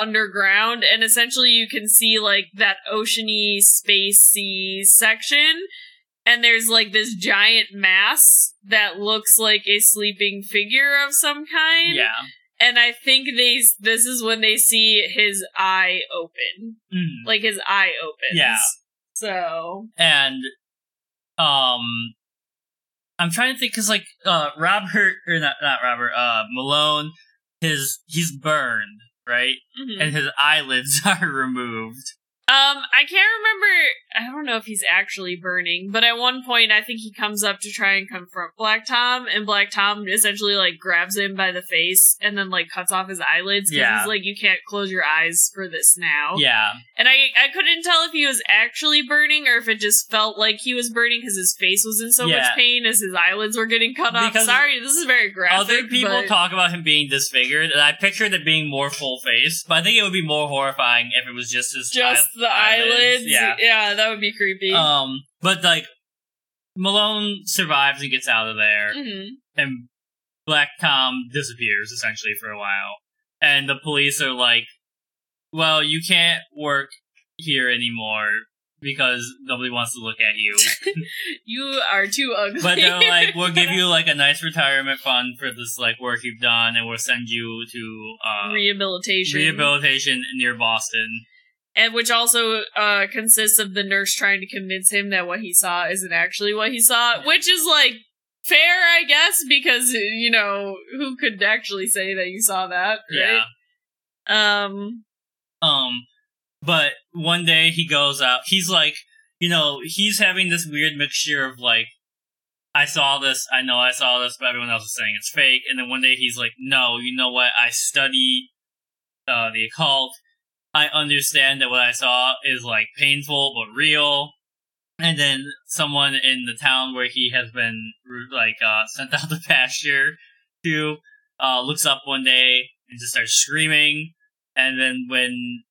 Speaker 1: underground and essentially you can see like that oceany spacey section and there's like this giant mass that looks like a sleeping figure of some kind
Speaker 2: Yeah.
Speaker 1: and i think they this is when they see his eye open
Speaker 2: Mhm.
Speaker 1: like his eye opens
Speaker 2: Yeah.
Speaker 1: so
Speaker 2: and um i'm trying to think because like uh robert or not not robert uh malone his he's burned right
Speaker 1: mhm.
Speaker 2: and his eyelids are removed
Speaker 1: Um, I can't remember. I don't know if he's actually burning, but at one point, I think he comes up to try and confront Black Tom, and Black Tom essentially like grabs him by the face and then like cuts off his eyelids because
Speaker 2: Yeah.
Speaker 1: he's like, "You can't close your eyes for this now."
Speaker 2: yeah
Speaker 1: And I I couldn't tell if he was actually burning or if it just felt like he was burning because his face was in so
Speaker 2: Yeah.
Speaker 1: much pain as his eyelids were getting cut off. Sorry, this is very graphic.
Speaker 2: other people
Speaker 1: but
Speaker 2: talk about him being disfigured and i pictured it being more full face but i think it would be more horrifying if it was just his
Speaker 1: just
Speaker 2: eye-
Speaker 1: the eyelids.
Speaker 2: yeah
Speaker 1: yeah, that would be creepy.
Speaker 2: um but like malone survives and gets out of there
Speaker 1: Mhm.
Speaker 2: and Black Tom disappears essentially for a while. And the police are like, well, you can't work here anymore because nobody wants to look at you.
Speaker 1: You are too ugly.
Speaker 2: but they're like, we'll give you like a nice retirement fund for this like work you've done and we'll send you to uh,
Speaker 1: rehabilitation.
Speaker 2: rehabilitation near Boston.
Speaker 1: And which also uh, consists of the nurse trying to convince him that what he saw isn't actually what he saw, which is like fair, I guess, because you know who could actually say that you saw that, right?
Speaker 2: Yeah.
Speaker 1: Um.
Speaker 2: Um, but one day he goes out. He's like, you know, he's having this weird mixture of like, I saw this, I know I saw this, but everyone else is saying it's fake. And then one day he's like, no, you know what? I study uh, the occult. I understand that what I saw is like painful but real. And then someone in the town where he has been like uh, sent out to pasture to uh, looks up one day and just starts screaming. And then when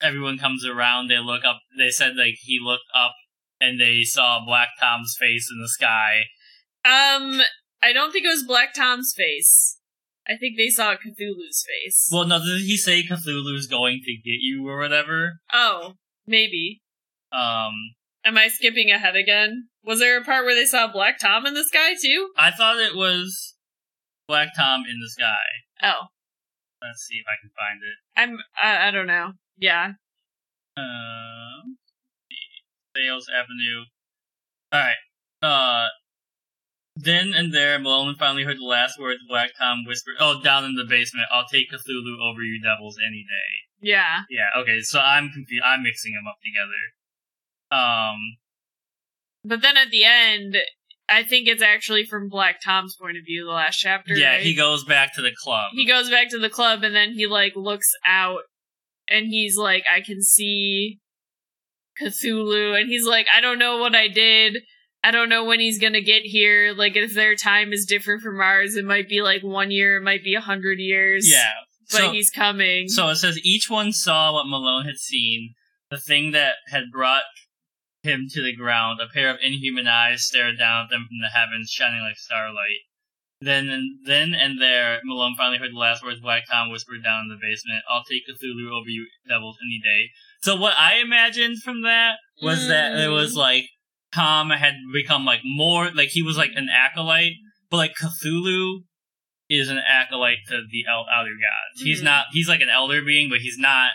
Speaker 2: everyone comes around, they look up. They said like he looked up and they saw Black Tom's face in the sky.
Speaker 1: Um, I don't think it was Black Tom's face. I think they saw Cthulhu's face.
Speaker 2: Well, no, did he say Cthulhu's going to get you or whatever?
Speaker 1: oh, maybe.
Speaker 2: Um,
Speaker 1: Am I skipping ahead again? Was there a part where they saw Black Tom in the sky too?
Speaker 2: I thought it was Black Tom in the sky.
Speaker 1: Oh,
Speaker 2: Let's see if I can find it.
Speaker 1: I'm. I, I don't know. Yeah.
Speaker 2: Um, Sales Avenue. Alright. Uh, then and there, Malone finally heard the last words Black Tom whispered, Oh, down in the basement, I'll take Cthulhu over you devils any day.
Speaker 1: Yeah.
Speaker 2: Yeah, okay, so I'm confused. I'm mixing them up together. Um,
Speaker 1: But then at the end, I think it's actually from Black Tom's point of view. The last chapter.
Speaker 2: yeah,
Speaker 1: right?
Speaker 2: he goes back to the club.
Speaker 1: he goes back to the club and then he like looks out and he's like i can see cthulhu and he's like i don't know what i did i don't know when he's gonna get here like if their time is different from ours it might be like one year it might be a hundred years
Speaker 2: yeah.
Speaker 1: but
Speaker 2: so,
Speaker 1: he's coming
Speaker 2: so it says each one saw what Malone had seen, the thing that had brought him to the ground. A pair of inhuman eyes stared down at them from the heavens, shining like starlight. Then and then and there, Malone finally heard the last words Black Tom whispered down in the basement. I'll take Cthulhu over you devils any day. So what I imagined from that was that it was
Speaker 1: Mm.
Speaker 2: like Tom had become like more like he was like an acolyte, but like Cthulhu is an acolyte to the el- outer gods. He's
Speaker 1: Mhm.
Speaker 2: not he's like an elder being, but he's not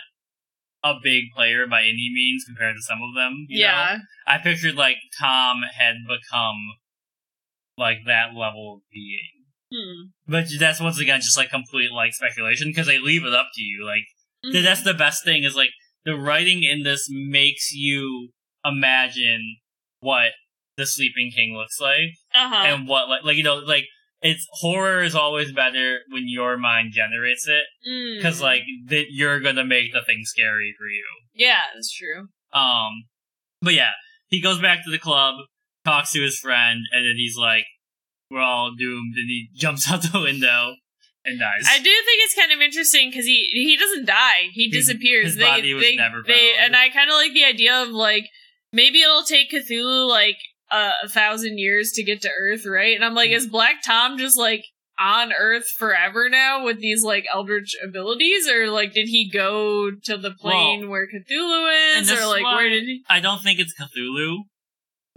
Speaker 2: a big player by any means compared to some of them. you know?
Speaker 1: yeah
Speaker 2: I pictured like Tom had become like that level of being.
Speaker 1: hmm.
Speaker 2: But that's once again just like complete like speculation because they leave it up to you. Like th- that's the best thing is like the writing in this makes you imagine what the Sleeping King looks like
Speaker 1: uh-huh
Speaker 2: and what like like you know like it's horror is always better when your mind generates it because
Speaker 1: Mm.
Speaker 2: like that you're gonna make the thing scary for you.
Speaker 1: yeah that's true
Speaker 2: Um, but yeah, he goes back to the club, talks to his friend, and then he's like, "We're all doomed," and he jumps out the window and dies.
Speaker 1: I do think it's kind of interesting because he he doesn't die. He
Speaker 2: His-
Speaker 1: disappears.
Speaker 2: his
Speaker 1: they,
Speaker 2: body was
Speaker 1: they,
Speaker 2: never
Speaker 1: they,
Speaker 2: found.
Speaker 1: and I kind of like the idea of like maybe it'll take Cthulhu like uh, a thousand years to get to Earth, right? And I'm like,
Speaker 2: Mm.
Speaker 1: is Black Tom just like on Earth forever now with these like eldritch abilities, or like did he go to the plane where Cthulhu is, or like where did he?
Speaker 2: I don't think it's Cthulhu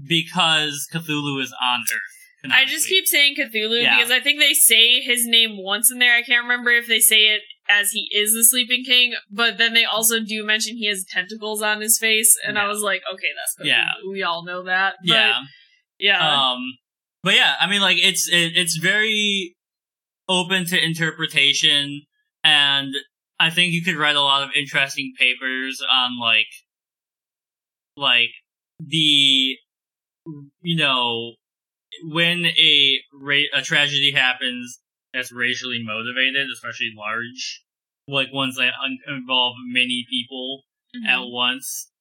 Speaker 2: because Cthulhu is on Earth.
Speaker 1: I just keep saying Cthulhu
Speaker 2: Yeah.
Speaker 1: because I think they say his name once in there. I can't remember if they say it as he is the Sleeping King, but then they also do mention he has tentacles on his face, and I was like, okay, that's Cthulhu.
Speaker 2: Yeah.
Speaker 1: We all know that. But,
Speaker 2: yeah.
Speaker 1: yeah.
Speaker 2: Um, but yeah, I mean, like it's it, it's very open to interpretation, and I think you could write a lot of interesting papers on like like the you know when a ra- a tragedy happens that's racially motivated, especially large, like ones that un- involve many people
Speaker 1: Mhm.
Speaker 2: at once,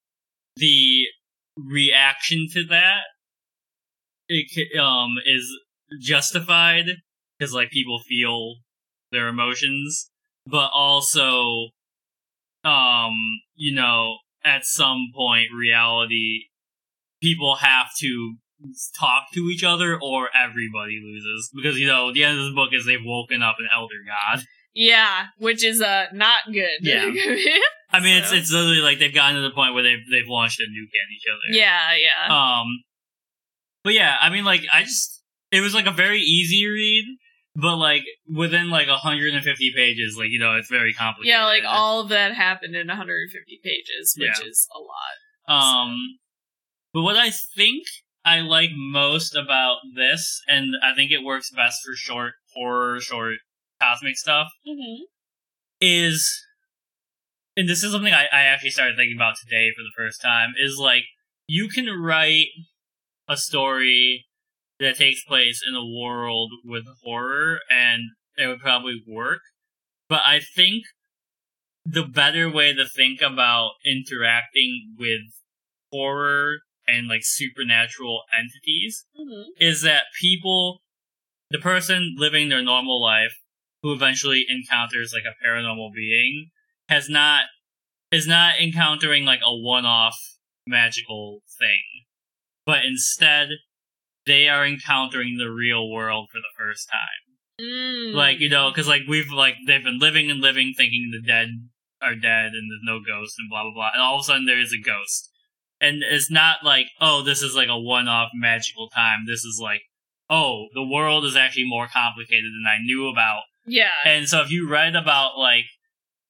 Speaker 2: the reaction to that it um is justified because like people feel their emotions, but also um you know at some point reality people have to talk to each other or everybody loses because you know the end of this book is they've woken up an elder god
Speaker 1: yeah, which is uh not good.
Speaker 2: Yeah. I mean, it's
Speaker 1: So-
Speaker 2: it's literally like they've gotten to the point where they've they've launched a nuke at each other.
Speaker 1: yeah, yeah.
Speaker 2: Um, but yeah, I mean, like I just it was like a very easy read, but like within like 150 pages, like you know, it's very complicated.
Speaker 1: yeah, like all of that happened in 150 pages, which
Speaker 2: Yeah.
Speaker 1: is a lot.
Speaker 2: Um, but what I think I like most about this, and I think it works best for short horror, short cosmic stuff,
Speaker 1: Mm-hmm.
Speaker 2: is, and this is something I, I actually started thinking about today for the first time, is like, you can write a story that takes place in a world with horror, and it would probably work. But I think the better way to think about interacting with horror and like supernatural entities
Speaker 1: Mm-hmm.
Speaker 2: is that people, the person living their normal life who eventually encounters like a paranormal being has not, is not encountering like a one-off magical thing, but instead they are encountering the real world for the first time.
Speaker 1: Mm.
Speaker 2: Like, you know, cause like we've like, they've been living and living thinking the dead are dead and there's no ghost and blah blah blah, and all of a sudden there is a ghost. And it's not like, oh, this is like a one off magical time. This is like, oh, the world is actually more complicated than I knew about.
Speaker 1: yeah.
Speaker 2: And so if you write about like,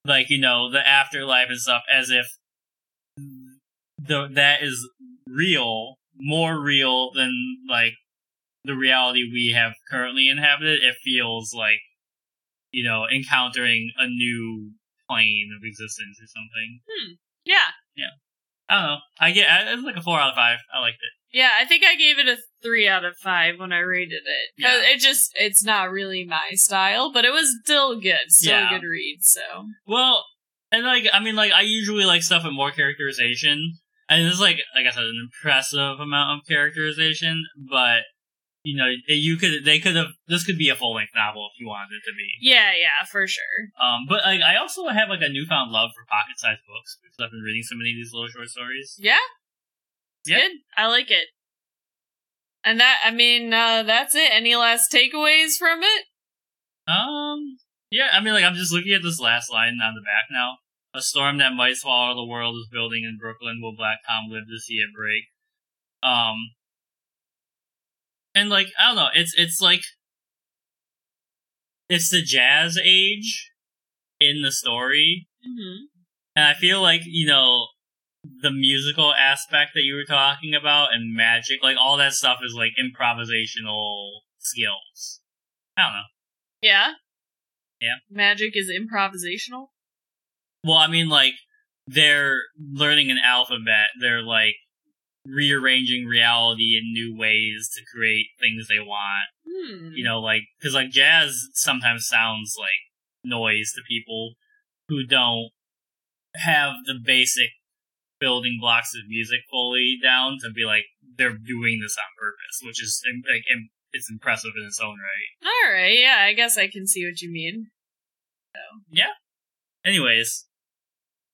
Speaker 2: like, you know, the afterlife and stuff as if the, that is real, more real than like the reality we have currently inhabited, it feels like, you know, encountering a new plane of existence or something. Hmm.
Speaker 1: Yeah. Yeah.
Speaker 2: I don't know. I get it's like a four out of five. I liked it.
Speaker 1: Yeah, I think I gave it a three out of five when I rated it. 'Cause
Speaker 2: Yeah.
Speaker 1: it just it's not really my style, but it was still good. Still
Speaker 2: Yeah.
Speaker 1: a good read, so
Speaker 2: Well, and like I mean, like I usually like stuff with more characterization, and this is like like I said, an impressive amount of characterization. But you know, you could they could have this could be a full length novel if you wanted it to be.
Speaker 1: yeah, yeah, for sure.
Speaker 2: Um, but like I also have like a newfound love for pocket sized books because I've been reading so many of these little short stories.
Speaker 1: Yeah. It's
Speaker 2: Yeah.
Speaker 1: good. I like it. And that I mean, uh that's it. Any last takeaways from it?
Speaker 2: Um, yeah, I mean, like I'm just looking at this last line on the back now. A storm that might swallow the world is building in Brooklyn. Will Black Tom live to see it break? Um, and like I don't know, it's it's like it's the jazz age in the story,
Speaker 1: Mm-hmm.
Speaker 2: and I feel like you know the musical aspect that you were talking about and magic, like all that stuff is like improvisational skills. I don't know.
Speaker 1: Yeah.
Speaker 2: Yeah.
Speaker 1: Magic is improvisational.
Speaker 2: Well, I mean, like they're learning an alphabet. They're like rearranging reality in new ways to create things they want.
Speaker 1: Hmm.
Speaker 2: You know, like because like jazz sometimes sounds like noise to people who don't have the basic building blocks of music fully down to be like they're doing this on purpose, which is like it's impressive in its own right.
Speaker 1: All right. Yeah, I guess I can see what you mean. So. Yeah.
Speaker 2: Anyways,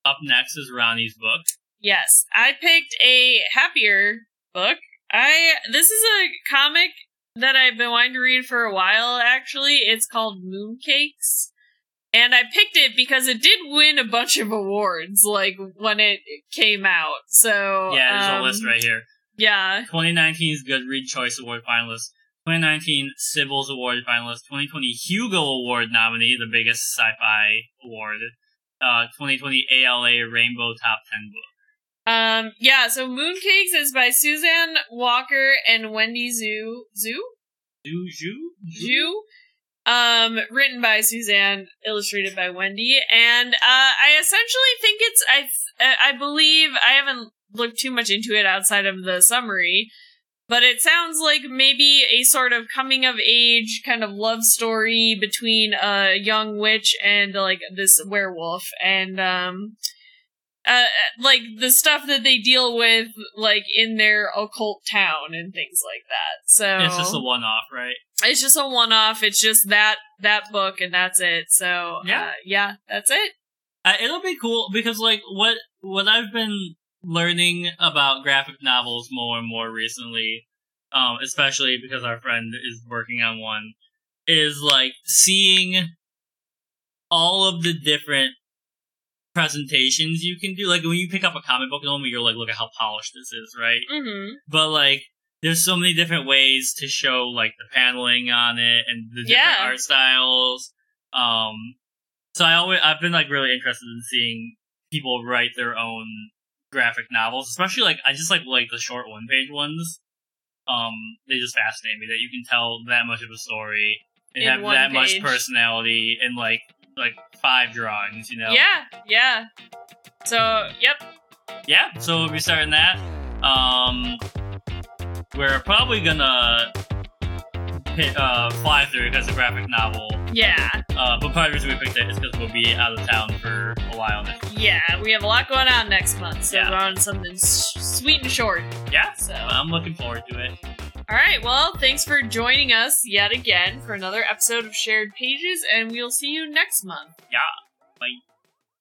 Speaker 2: up next is Ronnie's book.
Speaker 1: Yes, I picked a happier book. I this is a comic that I've been wanting to read for a while. Actually, it's called Mooncakes, and I picked it because it did win a bunch of awards, like when it came out. So
Speaker 2: Yeah, there's
Speaker 1: um,
Speaker 2: a list right here.
Speaker 1: Yeah,
Speaker 2: 2019's Goodread Choice Award finalist, 2019 Cybils Award finalist, 2020 Hugo Award nominee, the biggest sci-fi award, uh, 2020 ALA Rainbow Top 10 book.
Speaker 1: Um, yeah. So Mooncakes is by Suzanne Walker and Wendy Xu. Zhu.
Speaker 2: Zhu Zhu?
Speaker 1: Jew. Um, written by Suzanne, illustrated by Wendy, and uh, I essentially think it's I th- I believe I haven't looked too much into it outside of the summary, but it sounds like maybe a sort of coming of age kind of love story between a young witch and like this werewolf, and um, uh, like the stuff that they deal with like in their occult town and things like that. So
Speaker 2: It's just a one-off, right?
Speaker 1: it's just a one off. It's just that that book and that's it. So
Speaker 2: Yeah.
Speaker 1: uh, yeah, that's it.
Speaker 2: Uh, it'll be cool because, like, what what I've been learning about graphic novels more and more recently, um, especially because our friend is working on one, is like seeing all of the different presentations you can do. Like when you pick up a comic book normally, you're like, look at how polished this is, right?
Speaker 1: Mm-hmm.
Speaker 2: But like, there's so many different ways to show like the paneling on it and the different
Speaker 1: Yeah.
Speaker 2: art styles. Um, so I always I've been like really interested in seeing people write their own graphic novels, especially like I just like like the short one page ones. um they just fascinate me that you can tell that much of a story and
Speaker 1: In
Speaker 2: have that much personality and like like five drawings, you know.
Speaker 1: Yeah, yeah. So, yep.
Speaker 2: Yeah, so we'll be starting that. Um we're probably gonna hit uh fly through because it's a graphic novel.
Speaker 1: Yeah,
Speaker 2: Uh, but part of the reason we picked it is because we'll be out of town for a while next
Speaker 1: yeah. We have a lot going on next month, so
Speaker 2: Yeah.
Speaker 1: we're on something s- sweet and short.
Speaker 2: Yeah,
Speaker 1: So,
Speaker 2: I'm looking forward to it.
Speaker 1: All right. Well, thanks for joining us yet again for another episode of Shared Pages, and we'll see you next month.
Speaker 2: Yeah, bye.